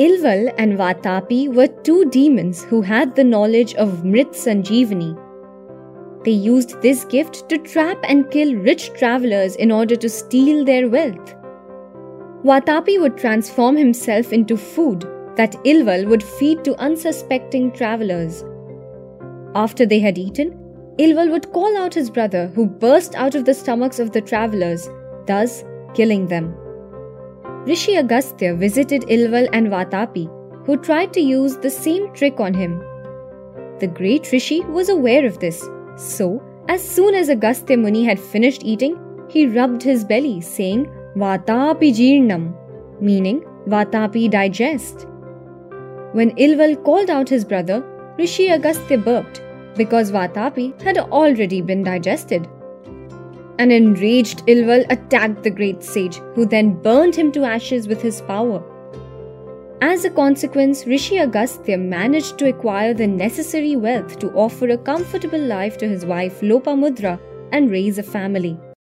Ilval and Vatapi were two demons who had the knowledge of Mrit Sanjeevani. They used this gift to trap and kill rich travelers in order to steal their wealth. Vatapi would transform himself into food that Ilval would feed to unsuspecting travelers. After they had eaten, Ilval would call out his brother, who burst out of the stomachs of the travelers, thus killing them. Rishi Agastya visited Ilval and Vatapi, who tried to use the same trick on him. The great Rishi was aware of this, so as soon as Agastya Muni had finished eating, he rubbed his belly, saying, Vatapi Jirnam, meaning Vatapi digest. When Ilval called out his brother, Rishi Agastya burped because Vatapi had already been digested. An enraged Ilval attacked the great sage, who then burned him to ashes with his power. As a consequence, Rishi Agastya managed to acquire the necessary wealth to offer a comfortable life to his wife Lopamudra and raise a family.